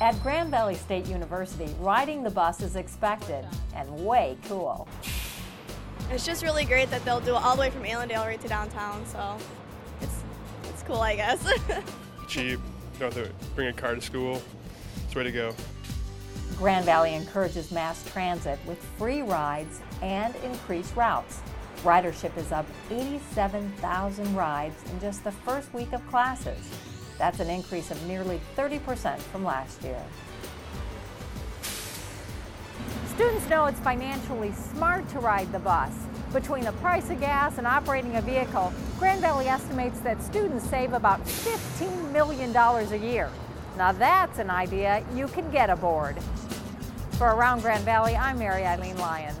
At Grand Valley State University, riding the bus is expected and way cool. It's just really great that they'll do it all the way from Allendale right to downtown, so it's, it's cool, I guess. Cheap, don't have to bring a car to school. It's the way to go. Grand Valley encourages mass transit with free rides and increased routes. Ridership is up 87,000 rides in just the first week of classes. That's an increase of nearly 30% from last year. Students know it's financially smart to ride the bus. Between the price of gas and operating a vehicle, Grand Valley estimates that students save about $15 million a year. Now that's an idea you can get aboard. For Around Grand Valley, I'm Mary Eileen Lyon.